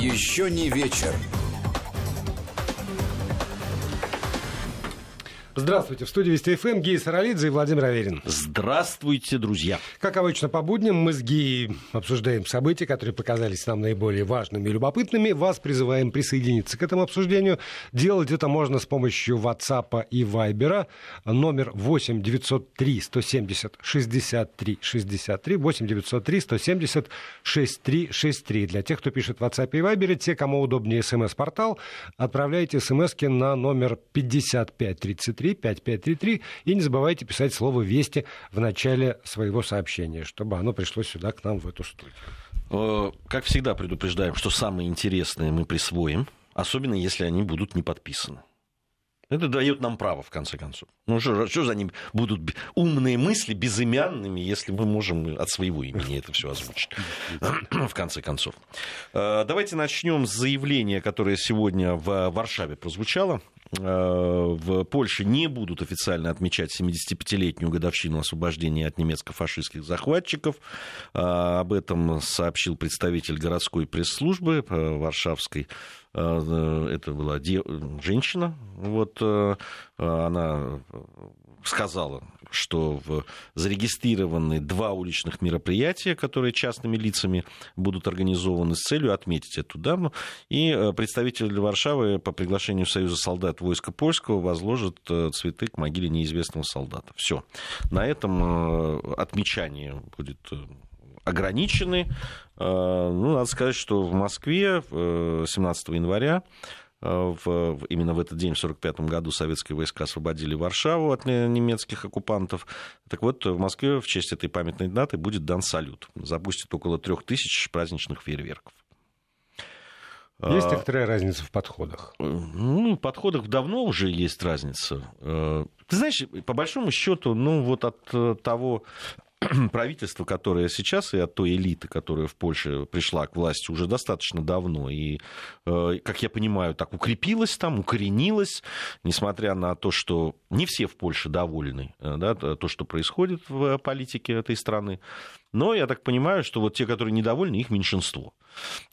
Еще не вечер. Здравствуйте. В студии Вести ФМ Гея Саралидзе и Владимир Аверин. Здравствуйте, друзья. Как обычно, по будням мы с Геей обсуждаем события, которые показались нам наиболее важными и любопытными. Вас призываем присоединиться к этому обсуждению. Делать это можно с помощью WhatsApp и Viber. Номер 8 903 170 63 63 8 903 170 63 63. Для тех, кто пишет в WhatsApp и Viber, те, кому удобнее смс-портал, отправляйте смс на номер 5533 5533. И не забывайте писать слово «Вести» в начале своего сообщения, чтобы оно пришло сюда, к нам, в эту студию. Э, как всегда предупреждаем, что самые интересные мы присвоим, особенно если они будут не подписаны. Это дает нам право, в конце концов. Ну что, что за ним будут умные мысли безымянными, если мы можем от своего имени это все озвучить, в конце концов. Э, давайте начнем с заявления, которое сегодня в Варшаве прозвучало. Э, в Польше не будут официально отмечать 75-летнюю годовщину освобождения от немецко-фашистских захватчиков. Э, об этом сообщил представитель городской пресс-службы Варшавской это была женщина, вот э, она сказала, что в зарегистрированы два уличных мероприятия, которые частными лицами будут организованы с целью отметить эту даму. И э, представитель Варшавы по приглашению Союза солдат войска польского возложит цветы к могиле неизвестного солдата. Все. На этом отмечание будет ограничены. Э, ну, надо сказать, что в Москве 17 э, января э, в, именно в этот день, в 1945 году, советские войска освободили Варшаву от немецких оккупантов. Так вот, в Москве в честь этой памятной даты будет дан салют. Запустят около трех тысяч праздничных фейерверков. Есть а, некоторая разница в подходах? Ну, в подходах давно уже есть разница. Ты знаешь, по большому счету, ну, вот от того правительство, которое сейчас, и от той элиты, которая в Польше пришла к власти уже достаточно давно, и, э, как я понимаю, так укрепилось там, укоренилось, несмотря на то, что не все в Польше довольны, э, да, то, что происходит в политике этой страны. Но я так понимаю, что вот те, которые недовольны, их меньшинство.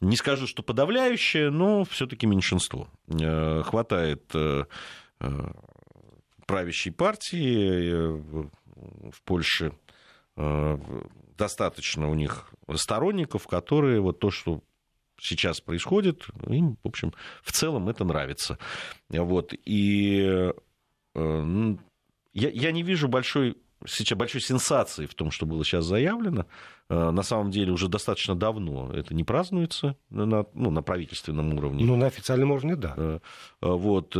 Не скажу, что подавляющее, но все-таки меньшинство. Э, хватает правящей партии в Польше достаточно у них сторонников, которые вот то, что сейчас происходит, им, в общем, в целом это нравится. Вот. И э, я, я не вижу большой сейчас большой сенсации в том, что было сейчас заявлено. Э, на самом деле уже достаточно давно это не празднуется на, ну, на правительственном уровне. Ну, на официальном уровне, да. Вот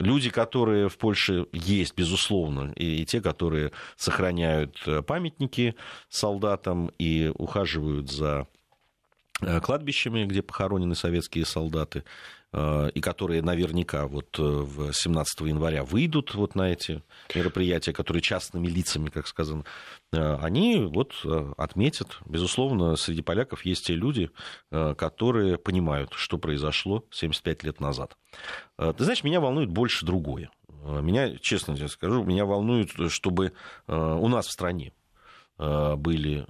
люди, которые в Польше есть, безусловно, и, и те, которые сохраняют э, памятники солдатам и ухаживают за э, кладбищами, где похоронены советские солдаты, и которые наверняка вот в 17 января выйдут вот на эти мероприятия, которые частными лицами, как сказано, они вот отметят. Безусловно, среди поляков есть те люди, которые понимают, что произошло 75 лет назад. Э, ты знаешь, меня волнует больше другое. Э, меня, честно тебе скажу, меня волнует, чтобы э, у нас в стране были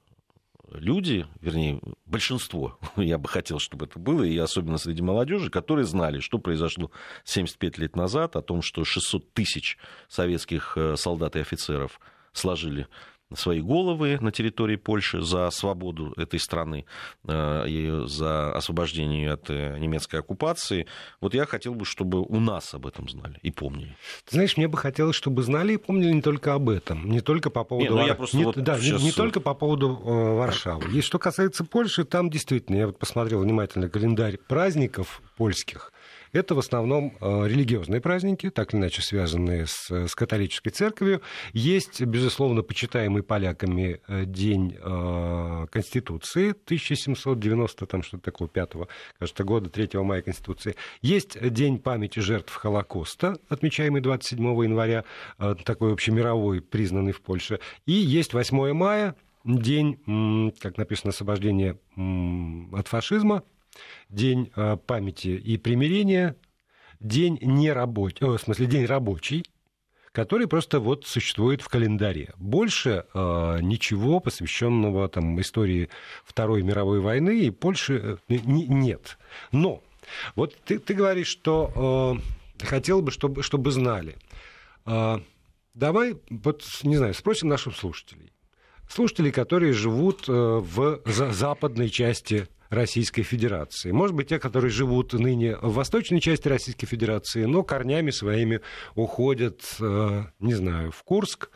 люди, вернее, большинство, я бы хотел, чтобы это было, и особенно среди молодежи, которые знали, что произошло 75 лет назад, о том, что 600 тысяч советских солдат и офицеров сложили свои головы на территории Польши за свободу этой страны э, и за освобождение от э, немецкой оккупации. Вот я хотел бы, чтобы у нас об этом знали и помнили. Ты знаешь, мне бы хотелось, чтобы знали и помнили не только об этом, не только по поводу... Не, ну я просто не, вот да, сейчас... не, не только по поводу э, Варшавы. И что касается Польши, там действительно, я вот посмотрел внимательно календарь праздников польских, это в основном э, религиозные праздники, так или иначе связанные с, с католической церковью. Есть, безусловно, почитаемый поляками э, День э, Конституции 1790, там что-то такое, 5 кажется, года, 3 мая Конституции. Есть День памяти жертв Холокоста, отмечаемый 27 января, такой общемировой, признанный в Польше. И есть 8 мая, день, как написано, освобождения от фашизма, День э, памяти и примирения, день нерабочий, в смысле, день рабочий, который просто вот существует в календаре. Больше э, ничего посвященного там, истории Второй мировой войны и больше э, нет. Но вот ты, ты говоришь, что э, хотел бы, чтобы, чтобы знали. Э, давай, вот, не знаю, спросим наших слушателей. Слушателей, которые живут э, в за, западной части Российской Федерации. Может быть, те, которые живут ныне в восточной части Российской Федерации, но корнями своими уходят, э, не знаю, в Курск,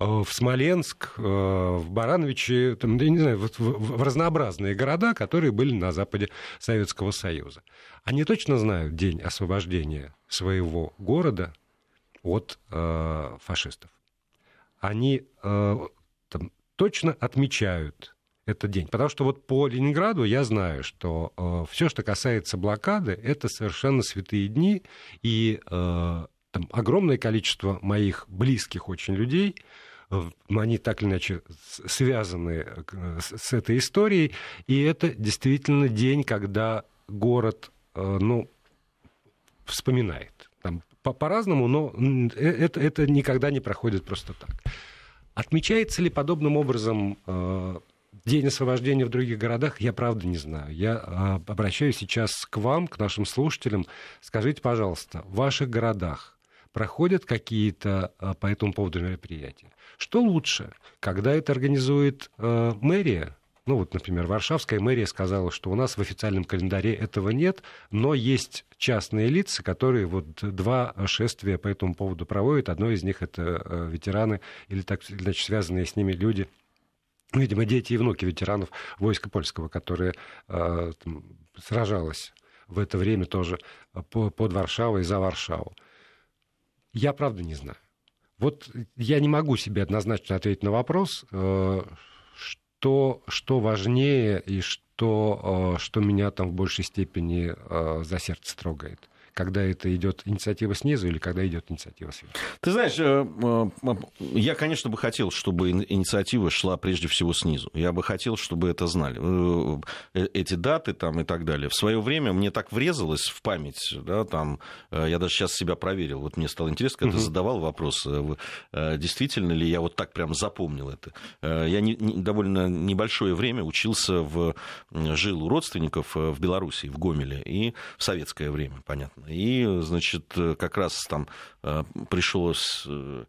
э, в Смоленск, э, в Барановичи, там, я не знаю, в, в, в разнообразные города, которые были на западе Советского Союза. Они точно знают день освобождения своего города от э, фашистов. Они э, там, точно отмечают этот день. Потому что вот по Ленинграду я знаю, что э, все, что касается блокады, это совершенно святые дни, и э, там огромное количество моих близких очень людей, э, они так или иначе связаны э, с, с этой историей, и это действительно день, когда город, э, ну, вспоминает. Там, по- по-разному, но э, это, это никогда не проходит просто так. Отмечается ли подобным образом э, День освобождения в других городах, я правда не знаю. Я а, обращаюсь сейчас к вам, к нашим слушателям. Скажите, пожалуйста, в ваших городах проходят какие-то а, по этому поводу мероприятия? Что лучше, когда это организует э, мэрия, ну вот, например, Варшавская мэрия сказала, что у нас в официальном календаре этого нет, но есть частные лица, которые вот два шествия по этому поводу проводят. Одно из них это ветераны или так значит, связанные с ними люди видимо, дети и внуки ветеранов войска польского, которые э, там, в это время тоже э, под Варшавой и за Варшаву. Я правда не знаю. Вот я не могу себе однозначно ответить на вопрос, э, что, что важнее и что, что меня там в большей степени за сердце трогает когда это идет инициатива снизу или когда идет инициатива сверху? Ты знаешь, э, э, я, конечно, бы хотел, чтобы инициатива шла прежде всего снизу. Я бы хотел, чтобы это знали. Э, эти даты там и так далее. В свое время мне так врезалось в память, да, там, я даже сейчас себя проверил. Вот мне стало интересно, когда угу. ты задавал вопрос, действительно ли я вот так прям запомнил это. Я не, не, довольно небольшое время учился в, жил у родственников в Беларуси, в Гомеле, и в советское время, понятно. И, значит, как раз там э, пришлось э,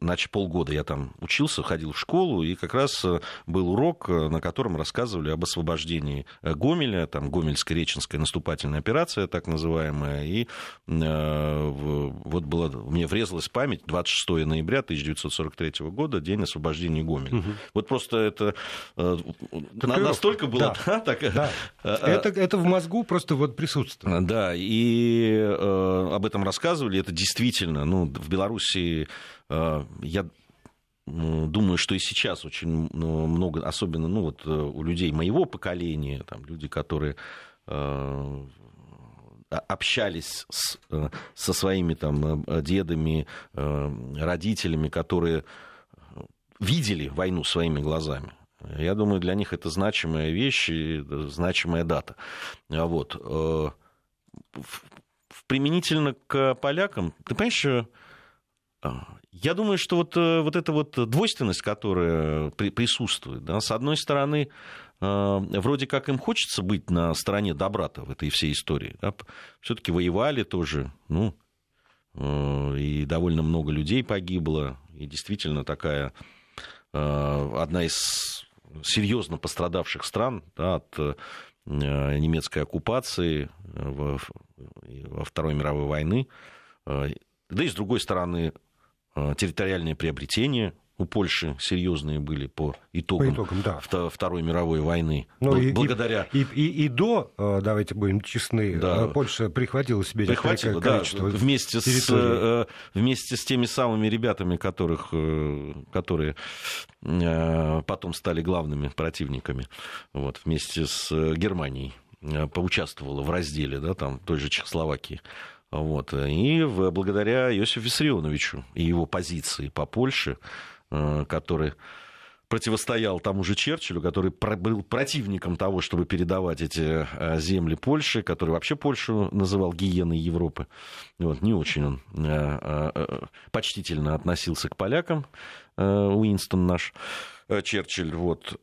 Значит, полгода я там учился, ходил в школу, и как раз э, был урок, э, на котором рассказывали об освобождении э, Гомеля, там Гомельско-Реченская наступательная операция, так называемая, и э, вот было, мне врезалась память, 26 ноября 1943 года, день освобождения Гомеля. Угу. Вот просто это э, настолько было... Да, да, так, да. Это, это в мозгу просто вот присутствует. Да, и э, об этом рассказывали, это действительно, ну, в Беларуси Э, я думаю, что и сейчас очень ну, много, особенно ну, вот, э, у людей моего поколения, там, люди, которые э, общались с, со своими там, дедами, родителями, которые видели войну своими глазами. Я думаю, для них это значимая вещь и значимая дата. Вот. Применительно к полякам, ты понимаешь, я думаю, что вот, э, вот эта вот двойственность, которая при, присутствует, да, с одной стороны, э, вроде как им хочется быть на стороне добра-то в этой всей истории. Да? Все-таки воевали тоже, ну, э, и довольно много людей погибло, и действительно такая одна из серьезно пострадавших стран да, от немецкой оккупации во Второй мировой войны. Да и с другой стороны, Э, территориальные приобретения у Польши серьезные были по итогам, по итогам да. Второй мировой войны. Ну, и, благодаря... И, и, и до, э, давайте будем честны, да. Э, Польша прихватила себе прихватила, да, вместе с, вместе с теми самыми ребятами, которых, которые потом стали главными противниками, вот, вместе с Германией поучаствовала в разделе да, там, той же Чехословакии. Вот. И благодаря Иосифу Виссарионовичу и его позиции по Польше, э, который противостоял тому же Черчиллю, который был противником того, чтобы передавать эти э, земли Польше, который вообще Польшу называл гиеной Европы. Вот, не очень он э, почтительно относился к полякам, Уинстон наш Черчилль. Вот.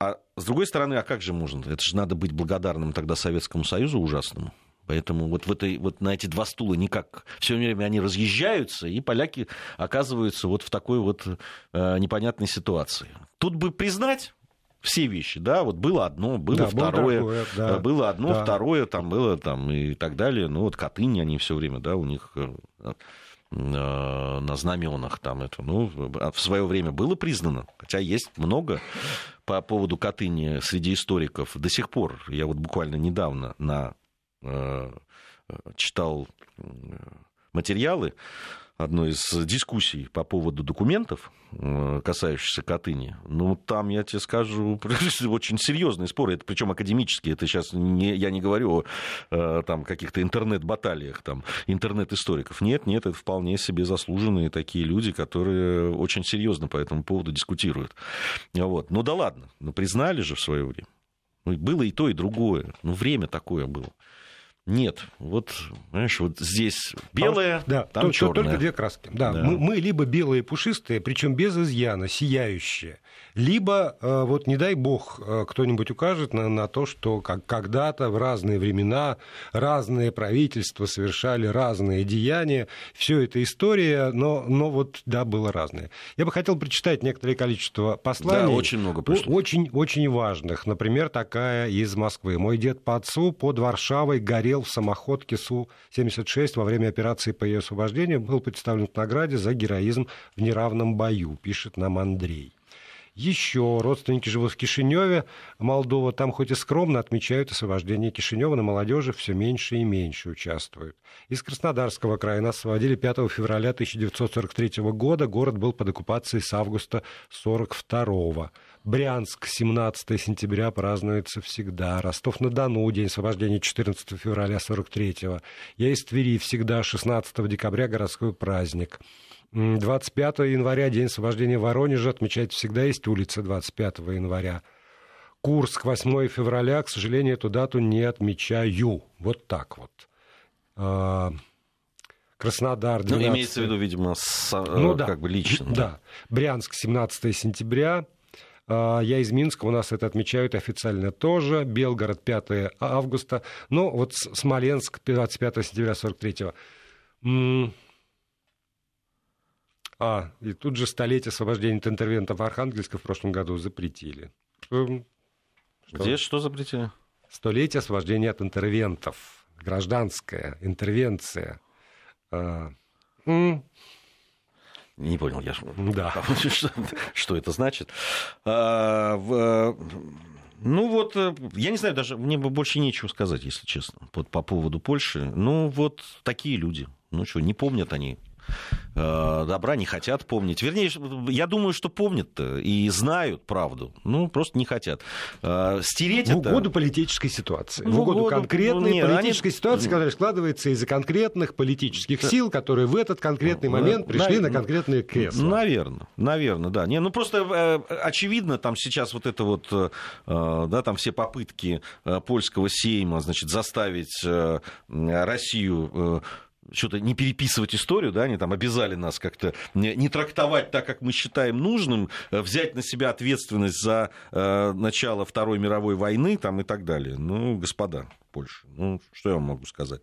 А с другой стороны, а как же можно? Это же надо быть благодарным тогда Советскому Союзу ужасному. Поэтому вот, в этой, вот на эти два стула никак все время они разъезжаются, и поляки оказываются вот в такой вот э, непонятной ситуации. Тут бы признать все вещи, да, вот было одно, было да, второе, было, такое, да, было одно, да. второе, там было там и так далее. Ну вот Катынь они все время, да, у них э, э, на знаменах там это, ну, в свое время было признано, хотя есть много по поводу Катыни среди историков до сих пор. Я вот буквально недавно на Э, читал материалы одной из дискуссий по поводу документов, э, касающихся Катыни, ну, там, я тебе скажу, очень серьезные споры, это причем академические, это сейчас не, я не говорю о э, там, каких-то интернет-баталиях, там, интернет-историков. Нет, нет, это вполне себе заслуженные такие люди, которые очень серьезно по этому поводу дискутируют. Вот. Ну да ладно, ну признали же в свое время. Ну, было и то, и другое. Ну, время такое было. Нет, вот, знаешь, вот здесь белое, да, там то, черное. Только две краски. Да, да. Мы, мы либо белые пушистые, причем без изъяна, сияющие, либо, э, вот не дай бог, э, кто-нибудь укажет на, на то, что как, когда-то в разные времена разные правительства совершали разные деяния. Все это история, но, но вот, да, было разное. Я бы хотел прочитать некоторое количество посланий. Да, очень много пришло. Очень, очень важных. Например, такая из Москвы. «Мой дед по отцу под Варшавой горел в самоходке Су-76 во время операции по ее освобождению, был представлен к награде за героизм в неравном бою», пишет нам Андрей. Еще родственники живут в Кишиневе, Молдова. Там хоть и скромно отмечают освобождение Кишинева, но молодежи все меньше и меньше участвуют. Из Краснодарского края нас освободили 5 февраля 1943 года. Город был под оккупацией с августа 1942 Брянск 17 сентября празднуется всегда. Ростов-на-Дону, день освобождения 14 февраля 43-го. Я из Твери всегда 16 декабря городской праздник. 25 января, день освобождения Воронежа, отмечать всегда есть улица 25 января. Курск 8 февраля, к сожалению, эту дату не отмечаю. Вот так вот. А, Краснодар 12... Ну, имеется в виду, видимо, с, э, ну, да. как бы лично. Да. Брянск 17 сентября. А, я из Минска, у нас это отмечают официально тоже. Белгород 5 августа. Ну, вот Смоленск 25 сентября 43-го. А, и тут же столетие освобождения от интервентов Архангельска в прошлом году запретили. Эм, что? Где что запретили? Столетие освобождения от интервентов. Гражданская интервенция. А, не понял я. Да. Что, что это значит? А, в, ну вот, э, я не знаю, даже мне бы больше нечего сказать, если честно, по, по поводу Польши. Ну вот такие люди. Ну что, не помнят они добра не хотят помнить. Вернее, я думаю, что помнят и знают правду. Ну, просто не хотят. Э, стереть в это... угоду политической ситуации. В, в угоду, конкретной нет, политической они... ситуации, которая складывается из-за конкретных политических сил, которые в этот конкретный момент пришли на, на конкретные кресла. Наверное, наверное, да. Не, ну, просто э, очевидно, там сейчас вот это вот, да, там все попытки польского сейма, значит, заставить Россию что-то не переписывать историю, да, они там обязали нас как-то не, трактовать так, как мы считаем нужным, э, взять на себя ответственность за э, начало Второй мировой войны там, и так далее. Ну, господа Польша, ну, что я вам могу сказать?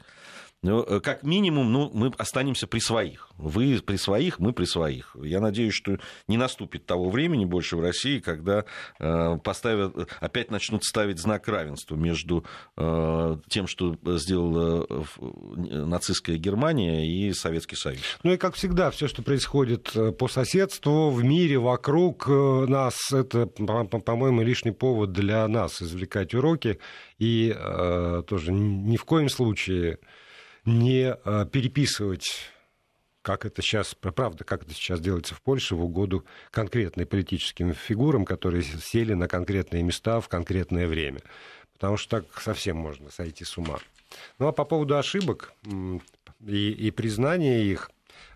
Ну, э, как минимум, ну, мы останемся при своих. Вы при своих, мы при своих. Я надеюсь, что не наступит того времени больше в России, когда э, поставят, опять начнут ставить знак равенства между э, тем, что сделала нацистская Германия и Советский Союз. Ну и как всегда, все, что происходит по соседству, в мире, вокруг нас, это, по-моему, лишний повод для нас извлекать уроки. И тоже ни в коем случае не э, переписывать как это сейчас, правда, как это сейчас делается в Польше в угоду конкретным политическим фигурам, которые сели на конкретные места в конкретное время. Потому что так совсем можно сойти с ума. Ну а по поводу ошибок и, и признания их,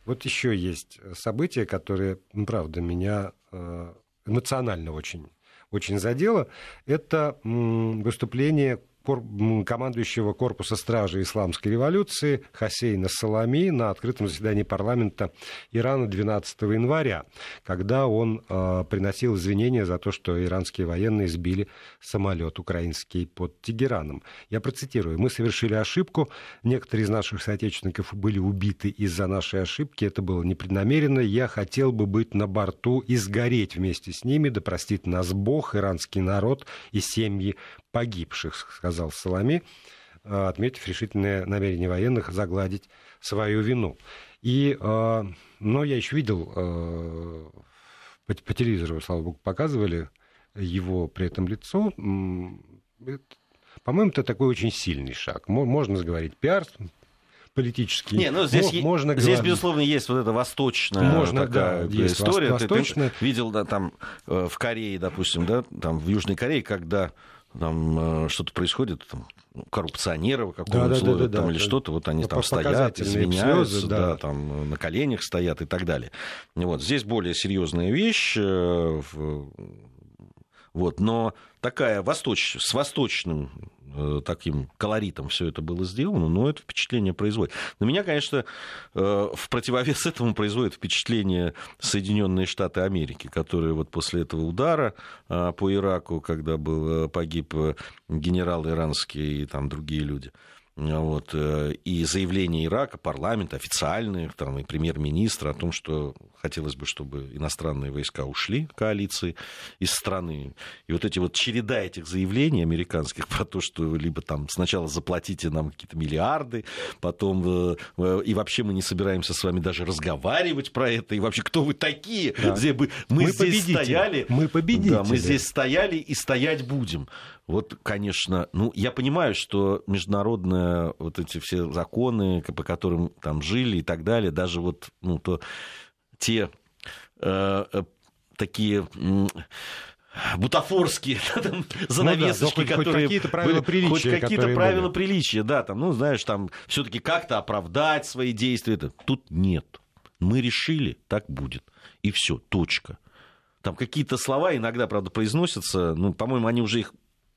вот еще есть события, которые, правда, меня э, эмоционально очень, очень задело, это выступление командующего корпуса стражи исламской революции Хасейна Салами на открытом заседании парламента Ирана 12 января, когда он э, приносил извинения за то, что иранские военные сбили самолет украинский под Тегераном. Я процитирую. «Мы совершили ошибку. Некоторые из наших соотечественников были убиты из-за нашей ошибки. Это было непреднамеренно. Я хотел бы быть на борту и сгореть вместе с ними. Да простит нас Бог, иранский народ и семьи погибших», сказал Салами, э, отметив решительное намерение военных загладить свою вину. И, э, но я еще видел, э, по, по телевизору, слава богу, показывали его при этом лицо. По-моему, это такой очень сильный шаг. Можно говорить пиар, политический. Не, ну здесь, можно здесь говорить. безусловно, есть вот эта восточная можно, такая да, история. Восточная. Ты, ты видел, да, там в Корее, допустим, да, там в Южной Корее, когда там э, что-то происходит, там, коррупционеров какого-нибудь да, да, да, да, там, да, или да. что-то, вот они ну, там стоят, извиняются, слезы, да. да, там на коленях стоят и так далее. Вот. Здесь более серьезная вещь, э, вот, но такая восточ... с восточным Э, таким колоритом все это было сделано, но это впечатление производит. На меня, конечно, э, в противовес этому производит впечатление Соединенные Штаты Америки, которые вот после этого удара э, по Ираку, когда был, погиб генерал иранский и там другие люди, вот, э, и заявление Ирака, парламента, официальные, там, и премьер-министра о том, что хотелось бы, чтобы иностранные войска ушли, коалиции, из страны. И вот эти вот череда этих заявлений американских про то, что либо там сначала заплатите нам какие-то миллиарды, потом э, э, и вообще мы не собираемся с вами даже разговаривать про это, и вообще кто вы такие? Да. Мы, мы, здесь победители. стояли. Мы победители. Да, мы здесь стояли и стоять будем. Вот, конечно, ну, я понимаю, что международные вот эти все законы, по которым там жили и так далее, даже вот, ну, то те э, э такие бутафорские там, занавесочки, ну, да, которые... Хоть какие-то правила были, приличия. Хоть какие-то правила были. приличия, да, там, ну, знаешь, там все-таки как-то оправдать свои действия. Это. Тут нет. Мы решили, так будет. И все, точка. Там какие-то слова иногда, правда, произносятся, ну, по-моему, они уже их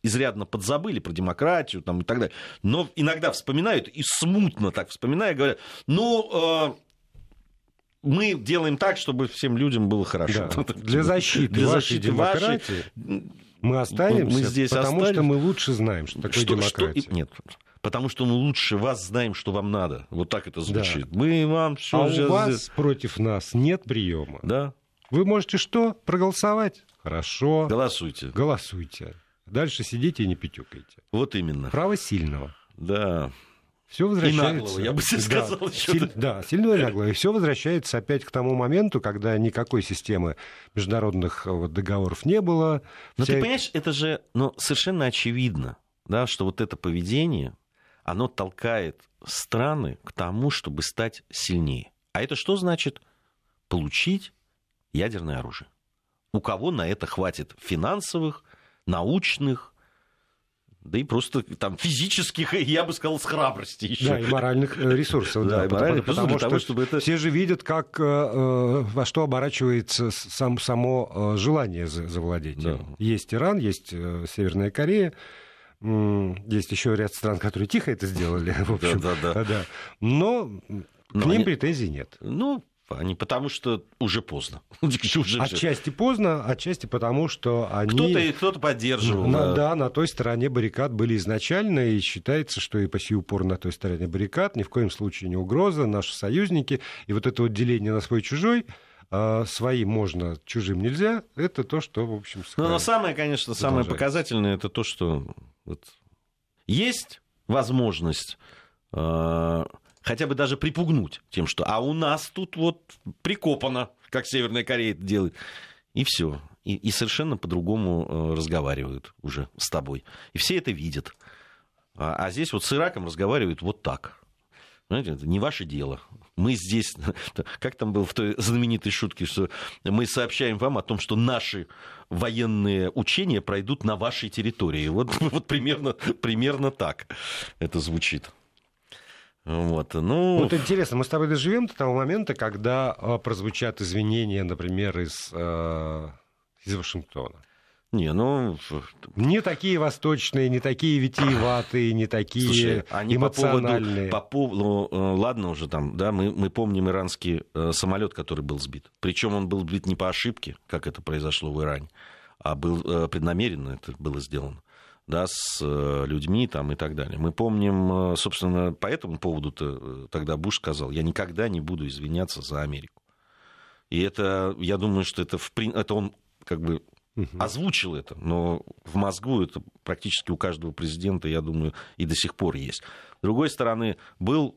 изрядно подзабыли про демократию там, и так далее. Но иногда вспоминают и смутно так вспоминая, говорят, ну, э, мы делаем так, чтобы всем людям было хорошо. Да. Для защиты, Для защиты демократии вашей... мы останемся, мы здесь потому останемся. что мы лучше знаем, что такое что, демократия. Что... Нет, потому что мы лучше вас знаем, что вам надо. Вот так это звучит. Да. Мы вам все а у вас здесь... против нас нет приема. Да. Вы можете что? Проголосовать? Хорошо. Голосуйте. Голосуйте. Дальше сидите и не пятюкайте. Вот именно. Право сильного. Да. Все возвращается. И наглого, я бы сказал да, еще. Силь, да, сильного и наглого. И все возвращается опять к тому моменту, когда никакой системы международных вот, договоров не было. Но вся... ты понимаешь, это же ну, совершенно очевидно, да, что вот это поведение, оно толкает страны к тому, чтобы стать сильнее. А это что значит? Получить ядерное оружие. У кого на это хватит финансовых, научных, да и просто там физических, я бы сказал, с храбрости еще. Да, и моральных э, ресурсов. Да, да, и моральных потому, ресурсов, потому что, чтобы это... все же видят, как, э, э, во что оборачивается сам, само желание завладеть. Да. Есть Иран, есть Северная Корея, есть еще ряд стран, которые тихо это сделали, в общем. Да, да, да. Но к ним претензий нет. Ну, они потому что уже поздно. Отчасти поздно, отчасти потому что они... Кто-то кто поддерживал. На, да. да, на той стороне баррикад были изначально, и считается, что и по сей упор на той стороне баррикад ни в коем случае не угроза, наши союзники. И вот это вот деление на свой-чужой, а своим можно, чужим нельзя, это то, что, в общем... Ну, но самое, конечно, самое показательное, это то, что вот есть возможность а, хотя бы даже припугнуть тем, что а у нас тут вот прикопано, как Северная Корея это делает. И все. И, и совершенно по-другому э, разговаривают уже с тобой. И все это видят. А, а здесь вот с Ираком разговаривают вот так. Знаете, это не ваше дело. Мы здесь, как там было в той знаменитой шутке, что мы сообщаем вам о том, что наши военные учения пройдут на вашей территории. Вот, вот примерно, примерно так это звучит. Вот, ну... вот интересно, мы с тобой доживем до того момента, когда э, прозвучат извинения, например, из э, из Вашингтона. Не, ну... Не такие восточные, не такие витиеватые, не такие Слушай, они эмоциональные. По поводу, по поводу, ну, ладно уже там, да, мы, мы помним иранский э, самолет, который был сбит. Причем он был сбит не по ошибке, как это произошло в Иране, а был э, преднамеренно это было сделано да, с э, людьми там, и так далее. Мы помним, э, собственно, по этому поводу -то, тогда Буш сказал, я никогда не буду извиняться за Америку. И это, я думаю, что это, в, это он как бы угу. озвучил это, но в мозгу это практически у каждого президента, я думаю, и до сих пор есть. С другой стороны, был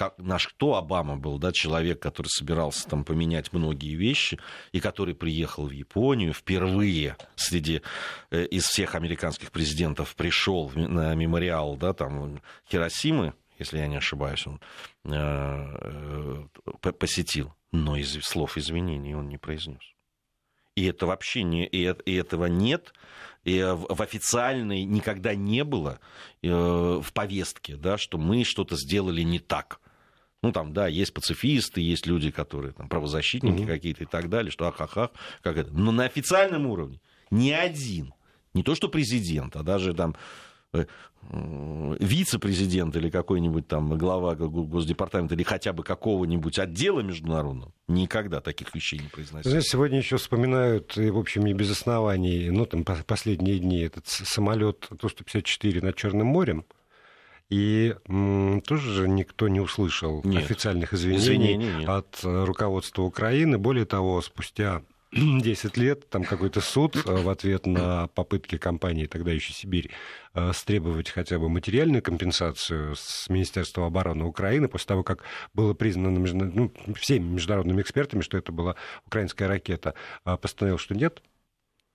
как, наш кто Обама был, да, человек, который собирался там поменять многие вещи, и который приехал в Японию впервые среди э, из всех американских президентов пришел на мемориал, да, там Хиросимы, если я не ошибаюсь, он э, э, посетил, но из слов извинений он не произнес. И это вообще не, и, и этого нет, и в официальной никогда не было э, в повестке, да, что мы что-то сделали не так. Ну, там, да, есть пацифисты, есть люди, которые там правозащитники mm-hmm. какие-то и так далее, что ахахах, как это. Но на официальном уровне ни один, не то что президент, а даже там Э, вице-президент или какой-нибудь там глава Госдепартамента или хотя бы какого-нибудь отдела международного никогда таких вещей не произносил. Знаете, сегодня еще вспоминают, и, в общем, не без оснований, ну, там, последние дни, этот самолет Ту-154 над Черным морем, и м, тоже же никто не услышал нет. официальных извинений, извинений от э, руководства Украины. Более того, спустя 10 лет, там какой-то суд э, в ответ на попытки компании, тогда еще Сибирь, э, стребовать хотя бы материальную компенсацию с Министерства обороны Украины после того, как было признано ну, всеми международными экспертами, что это была украинская ракета, э, постановил, что нет,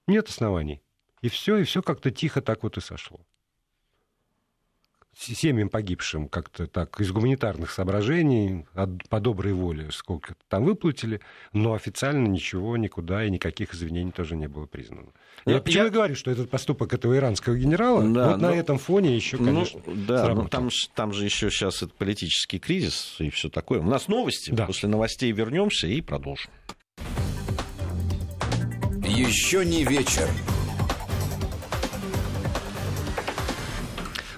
нет оснований. И все, и все как-то тихо так вот и сошло семьям погибшим как-то так из гуманитарных соображений, по доброй воле сколько там выплатили, но официально ничего, никуда и никаких извинений тоже не было признано. Но я, почему я говорю, что этот поступок этого иранского генерала да, вот но, на этом фоне еще, ну, конечно, ну, да, но там, там же еще сейчас это политический кризис и все такое. У нас новости. Да. После новостей вернемся и продолжим. Еще не вечер.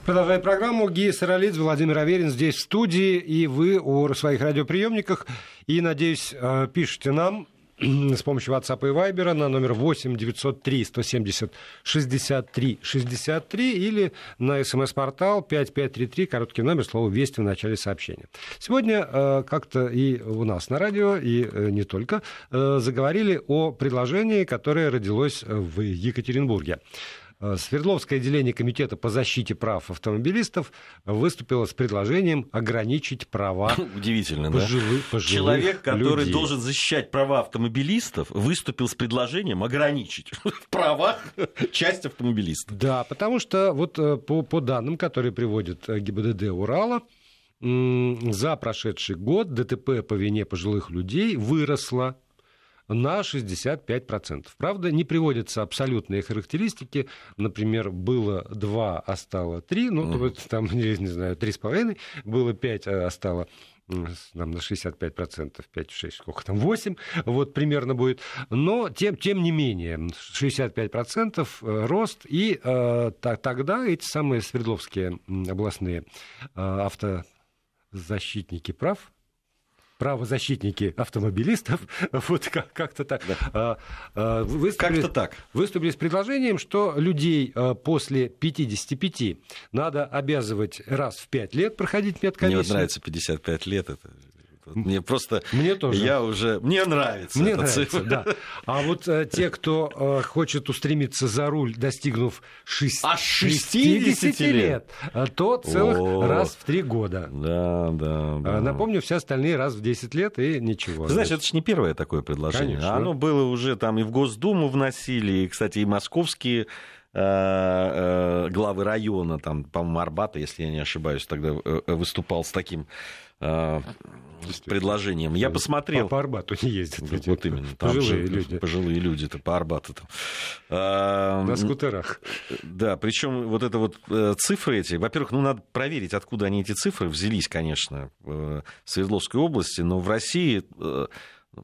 Продолжает программу Гия Саралидзе, Владимир Аверин здесь в студии, и вы о своих радиоприемниках. И, надеюсь, э, пишите нам с помощью WhatsApp и Viber на номер 8 903 170 63 63 или на смс-портал 5533, короткий номер, слово «Вести» в начале сообщения. Сегодня э, как-то и у нас на радио, и э, не только, заговорили о предложении, которое родилось в Екатеринбурге. Э, Свердловское отделение Комитета по защите прав автомобилистов выступило с предложением ограничить права Удивительно, пожилых, да? пожилых Человек, который людей. должен защищать права автомобилистов, выступил с предложением ограничить в правах часть автомобилистов. Да, потому что вот э, по, по данным, которые приводит э, ГИБДД Урала, за прошедший год ДТП по вине пожилых людей выросло на 65%. Правда, не приводятся абсолютные характеристики. Например, было 2, а стало 3. Ну, mm. вот там, не, не знаю, 3,5. Было 5, а стало там, на 65%, 5-6, сколько там, 8, вот примерно будет. Но тем, тем не менее, 65% э, рост, и э, тогда эти самые Свердловские областные э, автозащитники прав, правозащитники автомобилистов, вот как- как-то так, да. А, а, выступили, как-то так. выступили с предложением, что людей а, после 55 надо обязывать раз в 5 лет проходить медкомиссию. Мне вот нравится 55 лет, это мне просто... Мне тоже. Я уже... Мне нравится Мне нравится, цифра. да. А вот э, те, кто э, хочет устремиться за руль, достигнув 6... а 60, 60 лет, лет, э, то целых О, раз в три года. Да, да, да. Напомню, все остальные раз в 10 лет и ничего. Знаешь, это же не первое такое предложение. Конечно. Оно было уже там и в Госдуму вносили, и, кстати, и московские э, э, главы района, там, по-моему, Арбата, если я не ошибаюсь, тогда выступал с таким предложением. Я посмотрел. По, Арбату не ездят. Вот, вот именно. Там пожилые же, люди. Пожилые люди-то по Арбату. А, На скутерах. Да, причем вот это вот э, цифры эти, во-первых, ну надо проверить, откуда они эти цифры взялись, конечно, в Свердловской области, но в России э,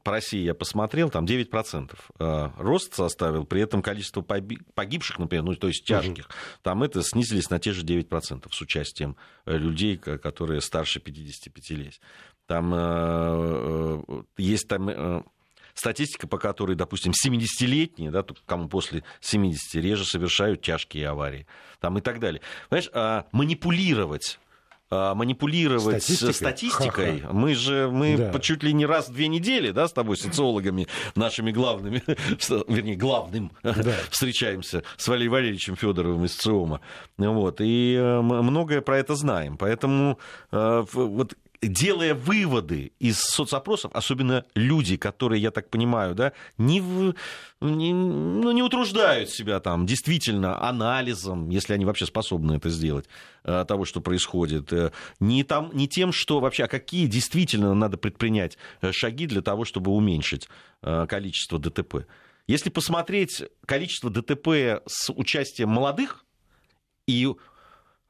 по России я посмотрел, там 9% э, рост составил, при этом количество погибших, например, ну, то есть тяжких, угу. там это снизились на те же 9% с участием э, людей, которые старше 55 лет. Там э, есть там статистика, по которой, допустим, 70-летние, да, кому после 70 реже совершают тяжкие аварии, там и так далее. Понимаешь, а манипулировать манипулировать статистикой, статистикой. Ха-ха. Мы же мы да. чуть ли не раз в две недели, да, с тобой, социологами, нашими главными, вернее, главным да. встречаемся с Валерием Валерьевичем Федоровым из ЦИОМа. Вот, и э, многое про это знаем. Поэтому э, вот делая выводы из соцопросов, особенно люди, которые, я так понимаю, да, не, в, не, ну, не утруждают себя там действительно анализом, если они вообще способны это сделать, э, того, что происходит, э, не, там, не тем, что вообще, а какие действительно надо предпринять э, шаги для того, чтобы уменьшить количество ДТП. Если посмотреть количество ДТП с участием молодых и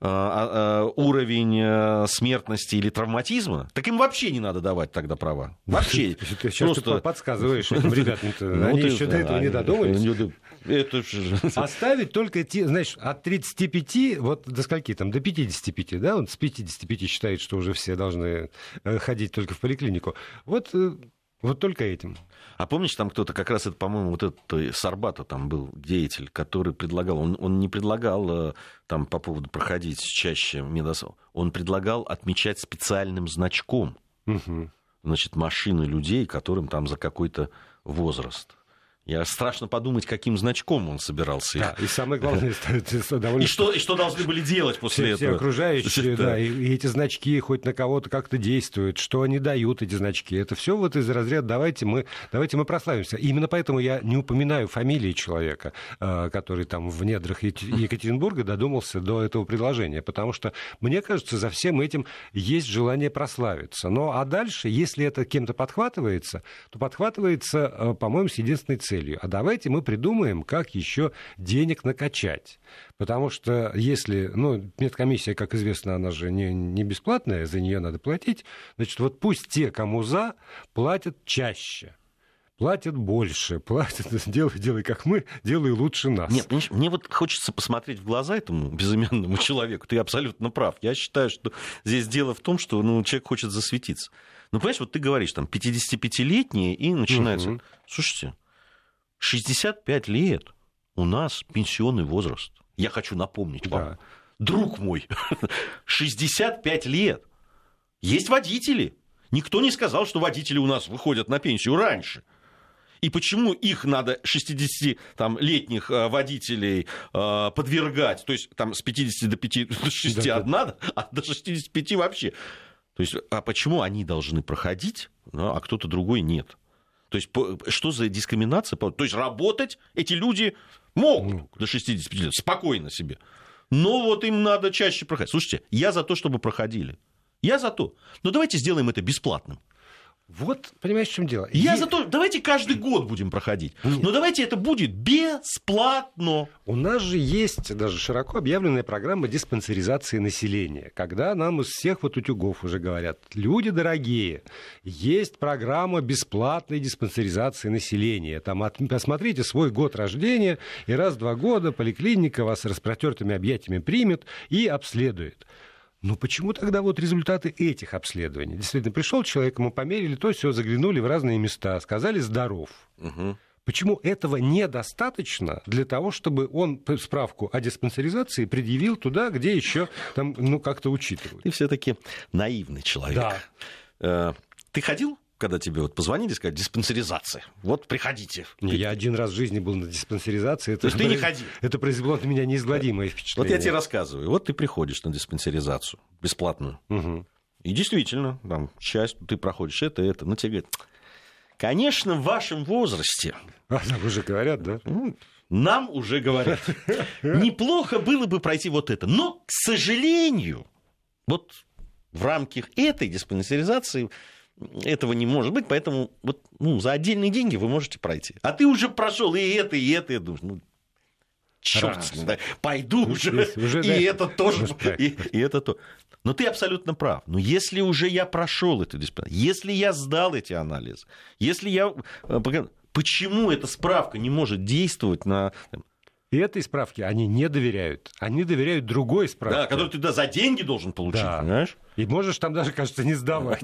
уровень э, смертности или травматизма, так им вообще не надо давать тогда права. Вообще. Ты сейчас Просто... подсказываешь этим ребятам. Ну, Они еще до этого не додумались. Это. Оставить только те, знаешь, от 35, вот до скольки там, до 55, да, он с 55 считает, что уже все должны э, ходить только в поликлинику. Вот э, вот только этим. А помнишь, там кто-то, как раз это, по-моему, вот этот э, Сарбата там был деятель, который предлагал, он, он не предлагал э, там по поводу проходить чаще медосол, он предлагал отмечать специальным значком, угу. значит, машины людей, которым там за какой-то возраст. Я страшно подумать, каким значком он собирался. Да, и самое главное, довольно... И что, и что должны были делать после все, этого? Все окружающие, да, и, и эти значки хоть на кого-то как-то действуют, что они дают, эти значки. Это все вот из разряда давайте мы, давайте мы прославимся. И именно поэтому я не упоминаю фамилии человека, э, который там в недрах Екатеринбурга додумался до этого предложения, потому что, мне кажется, за всем этим есть желание прославиться. Но а дальше, если это кем-то подхватывается, то подхватывается, э, по-моему, с единственной целью целью. А давайте мы придумаем, как еще денег накачать. Потому что если, ну, медкомиссия, как известно, она же не, не бесплатная, за нее надо платить, значит, вот пусть те, кому за, платят чаще платят больше, платят, делай, делай как мы, делай лучше нас. Нет, мне вот хочется посмотреть в глаза этому безыменному человеку. Ты абсолютно прав. Я считаю, что здесь дело в том, что ну, человек хочет засветиться. Ну, понимаешь, вот ты говоришь, там, 55-летние, и начинается... Угу. Слушайте, 65 лет у нас пенсионный возраст. Я хочу напомнить вам. Да. Друг мой, 65 лет. Есть водители. Никто не сказал, что водители у нас выходят на пенсию раньше. И почему их надо 60-летних э, водителей э, подвергать? То есть там с 50 до, 5, до 60 да, надо, а до 65 вообще. То есть, а почему они должны проходить, ну, а кто-то другой нет? То есть что за дискриминация? То есть работать эти люди могут ну, до 65 лет спокойно себе. Но вот им надо чаще проходить. Слушайте, я за то, чтобы проходили. Я за то. Но давайте сделаем это бесплатным. Вот, понимаешь, в чем дело? Я и... за то, давайте каждый год будем проходить. Нет. Но давайте это будет бесплатно. У нас же есть даже широко объявленная программа диспансеризации населения, когда нам из всех вот утюгов уже говорят, люди дорогие, есть программа бесплатной диспансеризации населения. Там от... посмотрите свой год рождения, и раз в два года поликлиника вас с распротертыми объятиями примет и обследует. Но почему тогда вот результаты этих обследований? Действительно, пришел человек, ему померили, то все, заглянули в разные места, сказали здоров. Угу. Почему этого недостаточно для того, чтобы он справку о диспансеризации предъявил туда, где еще там, ну, как-то учитывают? Ты все-таки наивный человек. Да. Э, ты ходил когда тебе вот позвонили и сказали, диспансеризация, вот приходите. Не, я один раз в жизни был на диспансеризации. Это, То есть ты не ходи. Это произвело на меня неизгладимое впечатление. Вот я тебе рассказываю. Вот ты приходишь на диспансеризацию бесплатную. Угу. И действительно, там, часть ты проходишь это, это. Но тебе говорят, конечно, в вашем возрасте... А, нам уже говорят, да? Ну, нам уже говорят. Неплохо было бы пройти вот это. Но, к сожалению, вот в рамках этой диспансеризации этого не может быть, поэтому вот, ну, за отдельные деньги вы можете пройти. А ты уже прошел и это, и это, и это. Ну, черт да, пойду уже, уже и да, это тоже, и, и это то. Но ты абсолютно прав. Но если уже я прошел это если я сдал эти анализы, если я... Э, почему эта справка не может действовать на и этой справке они не доверяют. Они доверяют другой справке. Да, которую ты да, за деньги должен получить, да. понимаешь? И можешь там даже, кажется, не сдавать.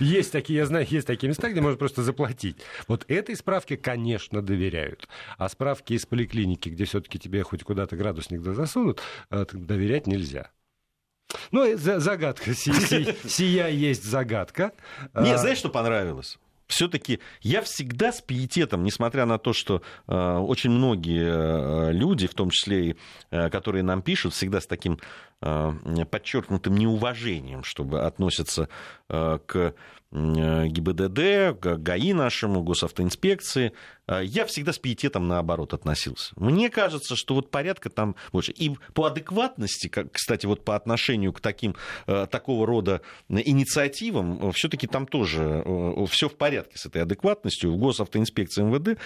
Есть такие, я знаю, есть такие места, где можно просто заплатить. Вот этой справке, конечно, доверяют. А справки из поликлиники, где все-таки тебе хоть куда-то градусник засунут, э, доверять нельзя. Ну, загадка. Сия есть загадка. Не, а знаешь, что понравилось? Все-таки я всегда с пиететом, несмотря на то, что э, очень многие э, люди, в том числе и э, которые нам пишут, всегда с таким подчеркнутым неуважением, чтобы относятся э, к Э, ГИБДД, к ГАИ нашему, госавтоинспекции, э, я всегда с пиететом наоборот относился. Мне кажется, что вот порядка там больше. И по адекватности, кстати, вот по отношению к таким, э, такого рода инициативам, все-таки там тоже все в порядке с этой адекватностью. В госавтоинспекции МВД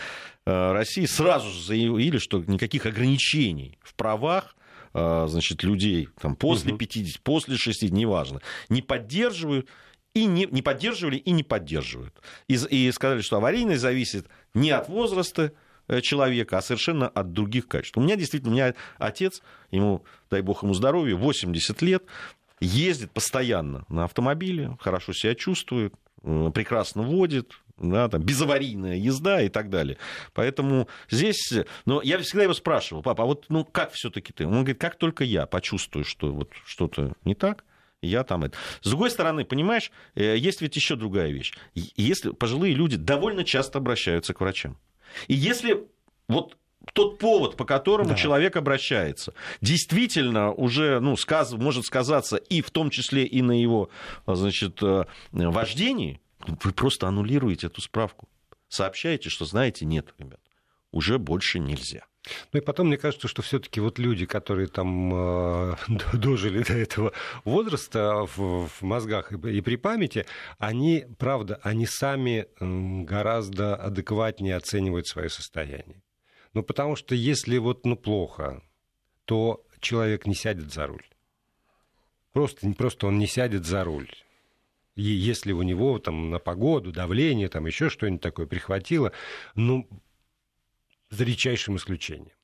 России сразу же заявили, что никаких ограничений в правах значит, людей там, после 50, после 60, неважно, не поддерживают и не, не поддерживали, и не поддерживают. И, и сказали, что аварийность зависит не от возраста э, человека, а совершенно от других качеств. У меня действительно, у меня отец, ему, дай бог ему здоровья, 80 лет, ездит постоянно на автомобиле, хорошо себя чувствует, прекрасно водит, да, там, безаварийная езда и так далее. Поэтому здесь... Но я всегда его спрашивал, папа, а вот ну, как все таки ты? Он говорит, как только я почувствую, что вот что-то не так, я там это. С другой стороны, понимаешь, э, есть ведь еще другая вещь. Если пожилые люди довольно часто обращаются к врачам. И если вот тот повод, по которому да. человек обращается, действительно уже ну, сказ, может сказаться и в том числе и на его значит, э, вождении, вы просто аннулируете эту справку. Сообщаете, что знаете, нет, ребят, уже больше нельзя. Ну и потом, мне кажется, что все-таки вот люди, которые там э, дожили до этого возраста в, в мозгах и, и при памяти, они, правда, они сами гораздо адекватнее оценивают свое состояние. Ну потому что если вот ну плохо, то человек не сядет за руль. Просто, просто он не сядет за руль. И если у него там на погоду, давление, там еще что-нибудь такое прихватило, ну, за редчайшим исключением.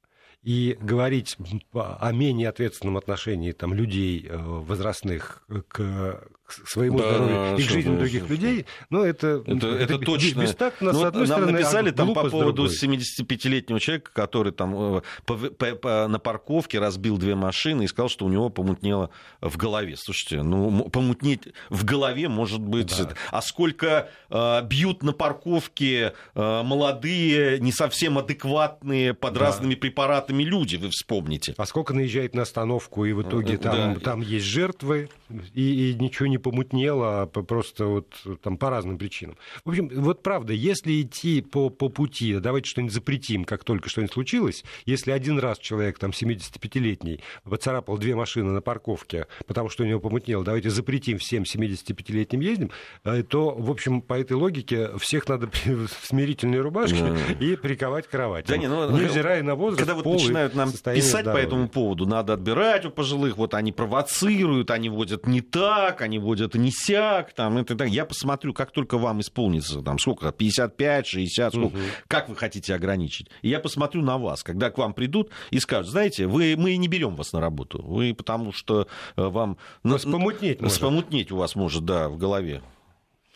И говорить о менее ответственном отношении там, людей э, возрастных к к своему да, здоровью и к жизни других да, людей, ну, это, это, это, это точно. Бестактно, ну, с одной нам стороны, написали там по поводу 75-летнего человека, который там э, по, по, по, на парковке разбил две машины и сказал, что у него помутнело в голове. Слушайте, ну, помутнеть в голове может быть... Да. А сколько э, бьют на парковке э, молодые, не совсем адекватные, под да. разными препаратами люди, вы вспомните. А сколько наезжает на остановку, и в итоге там, да. там есть жертвы, и, и ничего не помутнело, а просто вот там по разным причинам. В общем, вот правда, если идти по, по пути, давайте что-нибудь запретим, как только что-нибудь случилось, если один раз человек, там, 75-летний, поцарапал две машины на парковке, потому что у него помутнело, давайте запретим всем 75-летним ездим, э, то, в общем, по этой логике всех надо в смирительные рубашки и приковать к кровати. Да, не, ну, невзирая на возраст, Когда вот пол начинают нам писать здоровья. по этому поводу, надо отбирать у пожилых, вот они провоцируют, они водят не так, они водят не сяк, там, это, так. я посмотрю, как только вам исполнится, там, сколько, 55, 60, сколько, угу. как вы хотите ограничить. И я посмотрю на вас, когда к вам придут и скажут, знаете, вы, мы не берем вас на работу, вы потому что э, вам... Вас помутнеть может. Помутнеть у вас может, да, в голове.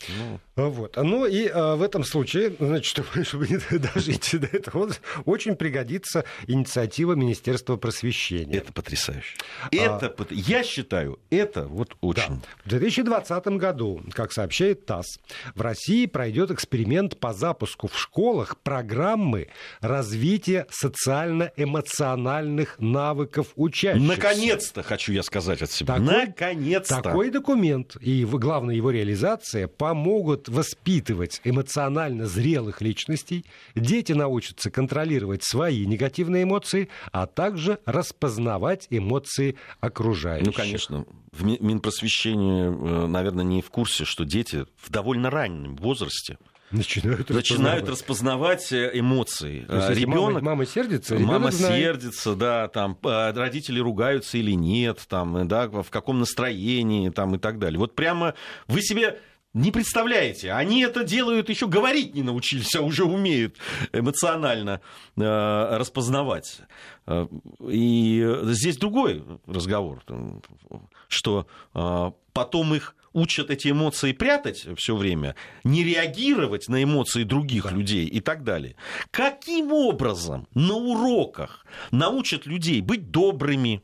Ну. Вот. Ну и а, в этом случае, значит, чтобы, чтобы не дожить до этого, очень пригодится инициатива Министерства просвещения. Это потрясающе. А... Это, я считаю, это вот очень. Да. В 2020 году, как сообщает ТАСС, в России пройдет эксперимент по запуску в школах программы развития социально-эмоциональных навыков учащихся. Наконец-то, хочу я сказать от себя. Такой, Наконец-то. Такой документ и главная его реализация помогут воспитывать эмоционально зрелых личностей, дети научатся контролировать свои негативные эмоции, а также распознавать эмоции окружающих. Ну, конечно. В Минпросвещении, э, наверное, не в курсе, что дети в довольно раннем возрасте начинают, начинают распознавать э, эмоции. Ребенок, мама, мама сердится, мама знает. сердится, да, там родители ругаются или нет, там, да, в каком настроении, там и так далее. Вот прямо вы себе не представляете, они это делают, еще говорить не научились, а уже умеют эмоционально э, распознавать. Э, и здесь другой разговор, что э, потом их учат эти эмоции прятать все время, не реагировать на эмоции других да. людей и так далее. Каким образом на уроках научат людей быть добрыми,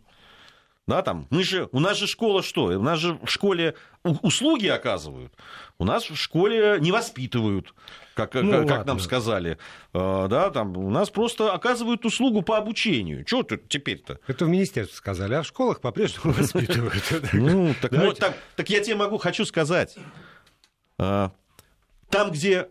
да, там, мы же, у нас же школа что? У нас же в школе услуги оказывают. У нас в школе не воспитывают, как, ну, как, нам сказали. А, да, там, у нас просто оказывают услугу по обучению. Чего тут теперь-то? Это в министерстве сказали, а в школах по-прежнему воспитывают. Ну, так я тебе могу, хочу сказать. А, там, где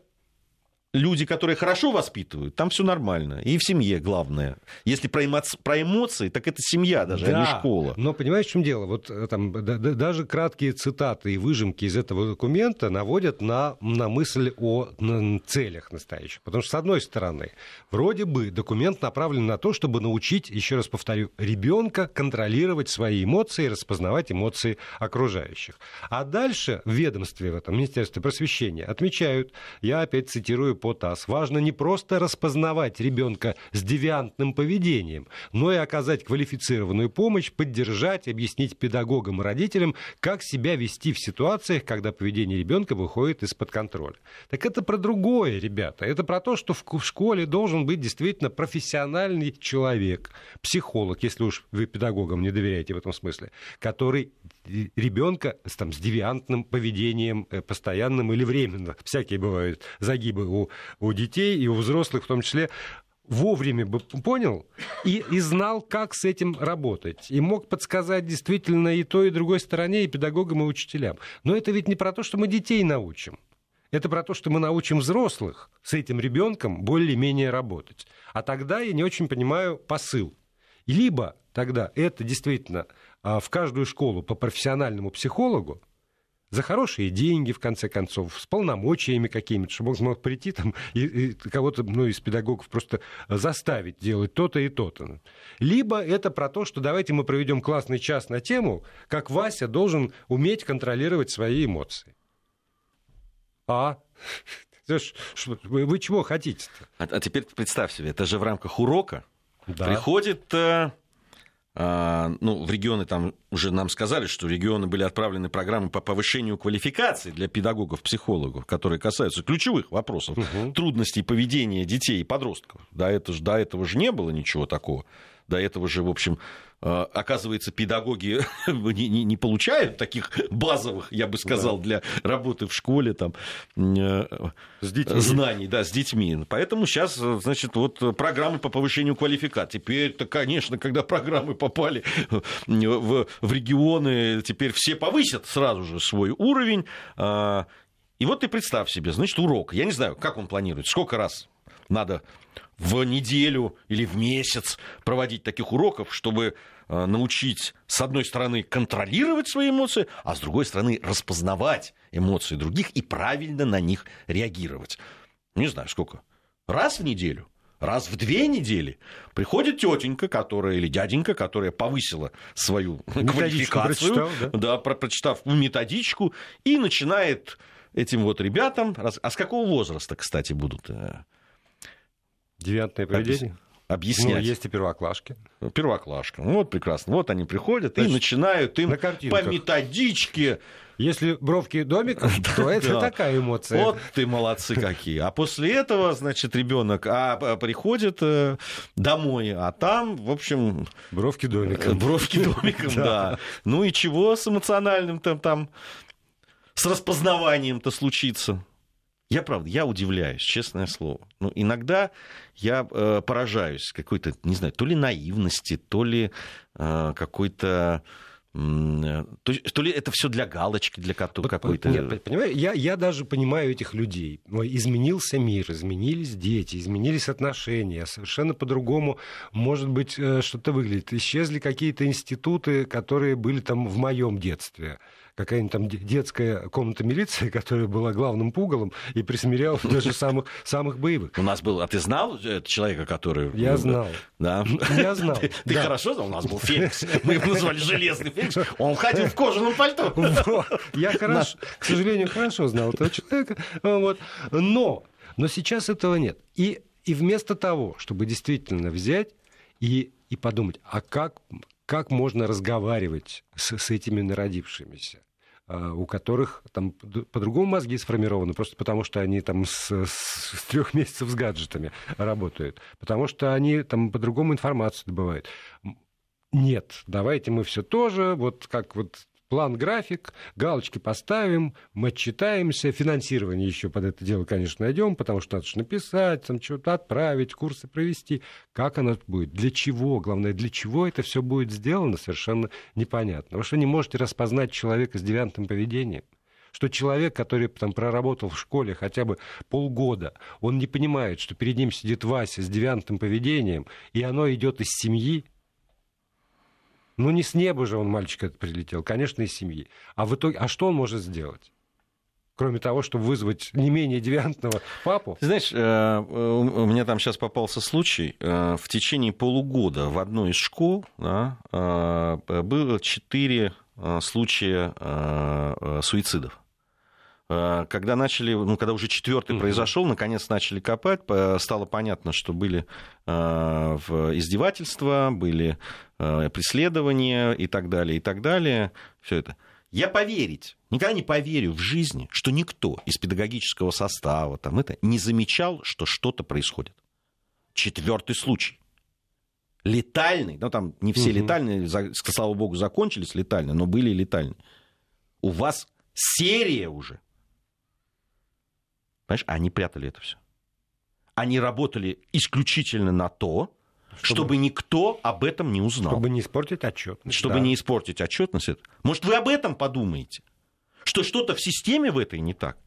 люди, которые хорошо воспитывают, там все нормально. И в семье главное. Если про эмоции, про эмоции так это семья даже, да, а не школа. Но понимаешь, в чем дело? Вот э, там да, да, даже краткие цитаты и выжимки из этого документа наводят на, на мысль о на целях настоящих. Потому что, с одной стороны, вроде бы документ направлен на то, чтобы научить, еще раз повторю, ребенка контролировать свои эмоции и распознавать эмоции окружающих. А дальше в ведомстве в этом, Министерстве просвещения, отмечают, я опять цитирую по ТАСС, важно не просто распознавать ребенка с девиантным поведением, но и оказать квалифицированную помощь, поддержать, объяснить педагогам и родителям, как себя вести в ситуациях, когда поведение ребенка выходит из-под контроля. Так это про другое, ребята. Это про то, что в школе должен быть действительно профессиональный человек, психолог, если уж вы педагогам не доверяете в этом смысле, который ребенка там, с девиантным поведением, э, постоянным или временно, всякие бывают загибы у, у детей и у взрослых в том числе, вовремя бы понял и, и знал, как с этим работать. И мог подсказать действительно и той, и другой стороне, и педагогам, и учителям. Но это ведь не про то, что мы детей научим. Это про то, что мы научим взрослых с этим ребенком более-менее работать. А тогда я не очень понимаю посыл. Либо тогда это действительно в каждую школу по профессиональному психологу, за хорошие деньги, в конце концов, с полномочиями какими-то, чтобы он смог прийти там и, и кого-то ну, из педагогов просто заставить делать то-то и то-то. Либо это про то, что давайте мы проведем классный час на тему, как Вася должен уметь контролировать свои эмоции. А? Вы чего хотите-то? А, а теперь представь себе, это же в рамках урока да. приходит э, а, ну, в регионы там уже нам сказали, что в регионы были отправлены программы по повышению квалификации для педагогов, психологов, которые касаются ключевых вопросов угу. трудностей поведения детей и подростков. До этого, до этого же не было ничего такого. До этого же, в общем, Э, оказывается, педагоги не, не, не получают таких базовых, я бы сказал, да. для работы в школе там, э, с детьми. знаний, да, с детьми. Поэтому сейчас, значит, вот программы по повышению квалификации. Теперь-то, конечно, когда программы попали в, в регионы, теперь все повысят сразу же свой уровень. А, и вот ты представь себе, значит, урок. Я не знаю, как он планирует, сколько раз надо в неделю или в месяц проводить таких уроков, чтобы э, научить, с одной стороны, контролировать свои эмоции, а с другой стороны, распознавать эмоции других и правильно на них реагировать. Не знаю, сколько. Раз в неделю? Раз в две недели приходит тетенька, которая или дяденька, которая повысила свою квалификацию, прочитал, да? Да, прочитав методичку, и начинает этим вот ребятам. А с какого возраста, кстати, будут э, Девиантное поведение? объяснять. Ну, есть и первоклашки. Первоклашка. Ну, вот прекрасно. Вот они приходят Значит, и начинают им по методичке. Если бровки домиком, то это такая эмоция. Вот ты молодцы какие. А после этого, значит, ребенок а, а, приходит э, домой, а там, в общем... Бровки домиком. Бровки домиком, да. Ну и чего с эмоциональным там, с распознаванием-то случится? Я, правда, я удивляюсь, честное слово. Ну, иногда я э, поражаюсь какой-то, не знаю, то ли наивности, то ли э, какой-то Э, то, то ли это все для галочки, для какой-то... Нет, понимаешь, я, я даже понимаю этих людей. Изменился мир, изменились дети, изменились отношения, совершенно по-другому, может быть, э, что-то выглядит. Исчезли какие-то институты, которые были там в моем детстве какая-нибудь там детская комната милиции, которая была главным пугалом и присмиряла даже самых, самых боевых. У нас был... А ты знал человека, который... Я знал. Да? Я знал. Ты, ты да. хорошо знал? У нас был Феникс. Мы его назвали Железный Феникс. Он ходил в кожаном пальто. Я хорошо, к сожалению, хорошо знал этого человека. Вот. Но, но сейчас этого нет. И, и вместо того, чтобы действительно взять и, и подумать, а как, как можно разговаривать с, с этими народившимися? А, у которых там по-другому мозги сформированы, просто потому что они там с, с, с трех месяцев с гаджетами работают, потому что они там по-другому информацию добывают. Нет, давайте мы все тоже, вот как вот план, график, галочки поставим, мы отчитаемся, финансирование еще под это дело, конечно, найдем, потому что надо же написать, там что-то отправить, курсы провести. Как оно будет? Для чего? Главное, для чего это все будет сделано, совершенно непонятно. Вы что, не можете распознать человека с девиантным поведением? что человек, который там проработал в школе хотя бы полгода, он не понимает, что перед ним сидит Вася с девиантным поведением, и оно идет из семьи, ну, не с неба же он, мальчик, этот прилетел, конечно, из семьи. А в итоге, а что он может сделать? кроме того, чтобы вызвать не менее девиантного папу. Знаешь, э, у меня там сейчас попался случай. Э, в течение полугода в одной из школ да, э, было четыре случая суицидов. Э, когда начали, ну, когда уже четвертый mm произошел, наконец начали копать, стало понятно, что были э, издевательства, были э, преследования и так далее, и так далее. Все это. Я поверить, никогда не поверю в жизни, что никто из педагогического состава там, это, не замечал, что что-то происходит. Четвертый случай. Летальный, ну там не все угу. летальные, слава богу, закончились летальные, но были летальные. У вас серия уже Понимаешь, они прятали это все. Они работали исключительно на то, чтобы, чтобы никто об этом не узнал. Чтобы не испортить отчетность. Чтобы да. не испортить отчетность. Может, вы об этом подумаете? Что что-то в системе в этой не так?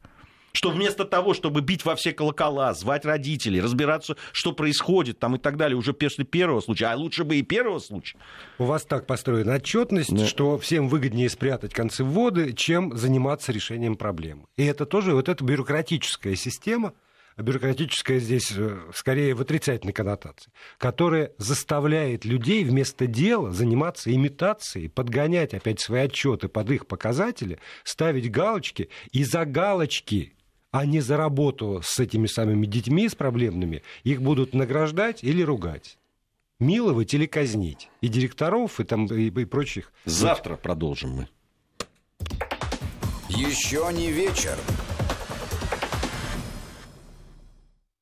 Что вместо того, чтобы бить во все колокола, звать родителей, разбираться, что происходит там и так далее, уже после первого случая, а лучше бы и первого случая. У вас так построена отчетность, да. что всем выгоднее спрятать концы в воды, чем заниматься решением проблемы. И это тоже вот эта бюрократическая система, бюрократическая здесь э, скорее в отрицательной коннотации, которая заставляет людей вместо дела заниматься имитацией, подгонять опять свои отчеты под их показатели, ставить галочки и за галочки а не за работу с этими самыми детьми, с проблемными, их будут награждать или ругать. Миловать или казнить. И директоров, и, там, и, и прочих. Завтра продолжим мы. Еще не вечер.